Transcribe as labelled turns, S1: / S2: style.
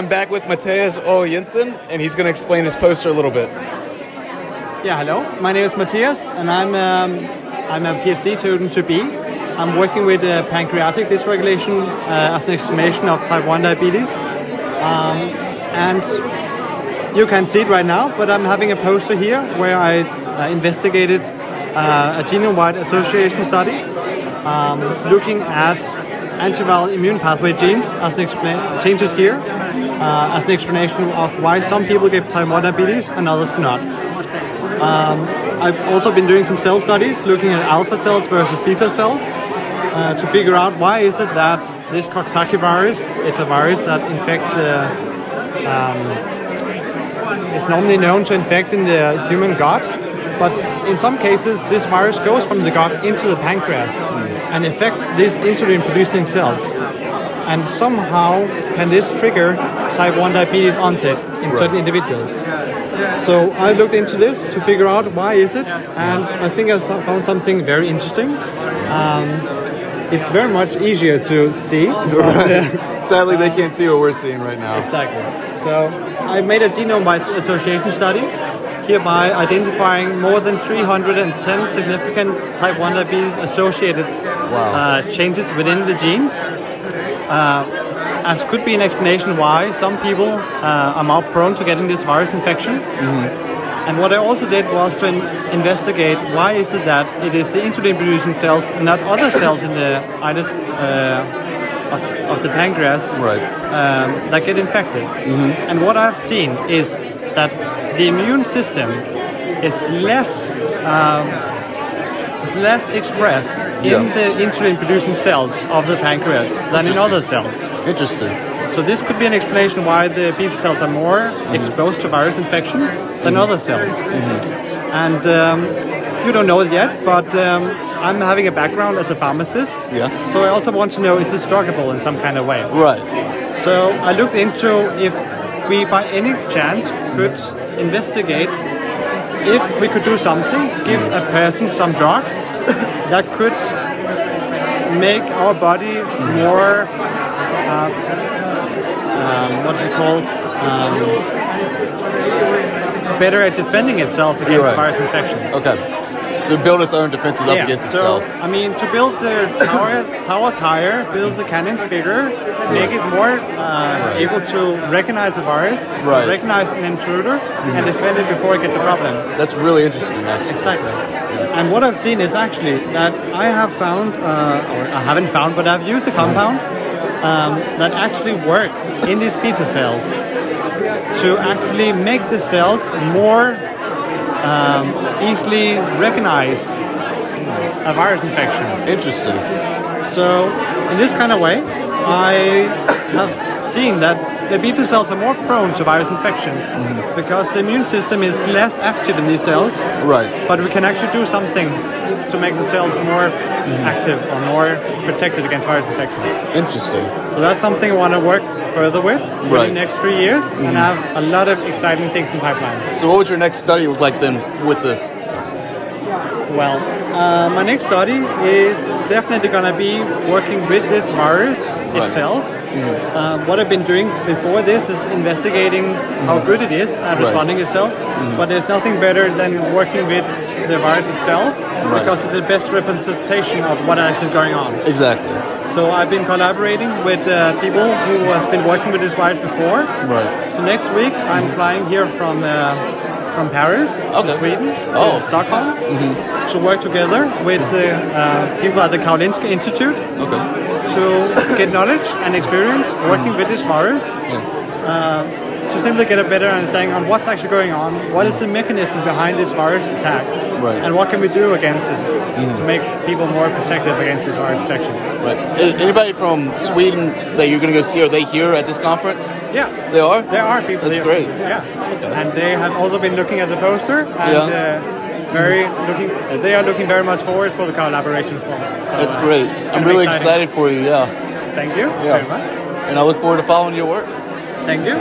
S1: I'm back with Mathias Høj Jensen, and he's going to explain his poster a little bit.
S2: Yeah, hello. My name is Mathias, and I'm um, I'm a PhD student to be. I'm working with uh, pancreatic dysregulation uh, as an explanation of type 1 diabetes. Um, and you can see it right now, but I'm having a poster here where I uh, investigated uh, a genome-wide association study um, looking at antiviral immune pathway genes as an expla- changes here uh, as an explanation of why some people get type 1 diabetes and others do not. Um, I've also been doing some cell studies looking at alpha cells versus beta cells uh, to figure out why is it that this Coxsackie virus, it's a virus that infects the, um, it's normally known to infect in the human gut, but in some cases this virus goes from the gut into the pancreas and affects these insulin producing cells. And somehow can this trigger type 1 diabetes onset in certain individuals. So I looked into this to figure out why is it, and I think I found something very interesting. Um, it's very much easier to see.
S1: Sadly, they can't see what we're seeing right now.
S2: Exactly. So I made a genome-wide association study, hereby identifying more than 310 significant type 1 diabetes associated uh, changes within the genes. Uh, as could be an explanation why some people uh, are more prone to getting this virus infection. And what I also did was to in- investigate why is it that it is the insulin-producing cells and not other cells in the islet uh, of, of the pancreas
S1: Right.
S2: um, that get infected. And what I've seen is that the immune system is less um, is less expressed in
S1: Yeah.
S2: the insulin-producing cells of the pancreas than in other cells.
S1: Interesting.
S2: So this could be an explanation why the beta cells are more exposed to virus infections than other cells. And um, you don't know it yet, but um, I'm having a background as a pharmacist.
S1: Yeah.
S2: So I also want to know is this druggable in some kind of way?
S1: Right.
S2: So I looked into if we, by any chance, could investigate if we could do something, give a person some drug that could make our body more, uh, um, what's it called? Um, better at defending itself against
S1: right.
S2: virus infections.
S1: Okay. So build its own defenses up against
S2: so,
S1: itself.
S2: I mean, to build the tower, towers higher, build the cannons bigger, make it more uh, able to recognize the virus,
S1: Right.
S2: recognize an intruder, and defend it before it gets a problem.
S1: That's really interesting, actually.
S2: Exactly. And what I've seen is actually that I have found, uh, or I haven't found, but I've used a compound um, that actually works in these beta cells to actually make the cells more um, easily recognize a virus infection.
S1: Interesting.
S2: So, in this kind of way, I have seen that the beta cells are more prone to virus infections mm-hmm. because the immune system is less active in these cells.
S1: Right.
S2: But we can actually do something to make the cells more mm-hmm. active or more protected against virus infections.
S1: Interesting.
S2: So that's something I want to work further with in
S1: Right.
S2: the next three years, and I have a lot of exciting things in pipeline.
S1: So what would your next study look like then with this?
S2: Well, uh, my next study is definitely going to be working with this virus itself. Um, what I've been doing before this is investigating how good it is at
S1: Right.
S2: responding itself. But there's nothing better than working with the virus itself because it's the best representation of what actually is going on.
S1: Exactly.
S2: So I've been collaborating with uh, people who has been working with this virus before.
S1: Right.
S2: So next week I'm flying here from uh, from Paris
S1: Okay.
S2: to Sweden
S1: Oh.
S2: to Stockholm to work together with the uh, people at the Karolinska Institute
S1: Okay.
S2: to get knowledge and experience working with this virus. Uh, to simply get a better understanding on what's actually going on, what is the mechanism behind this virus attack,
S1: Right.
S2: and what can we do against it to make people more protective against this virus infection.
S1: Right. Anybody from Sweden that you're going to go see, are they here at this conference?
S2: Yeah,
S1: They are?
S2: There are people
S1: That's
S2: there.
S1: great.
S2: Yeah, and they have also been looking at the poster and
S1: Yeah.
S2: uh, very looking. uh, they are looking very much forward for the collaboration as well. So,
S1: That's
S2: uh,
S1: great.
S2: it's
S1: I'm really
S2: exciting.
S1: excited for you, yeah.
S2: Thank you
S1: Yeah.
S2: very much.
S1: And I look forward to following your work.
S2: Thank you.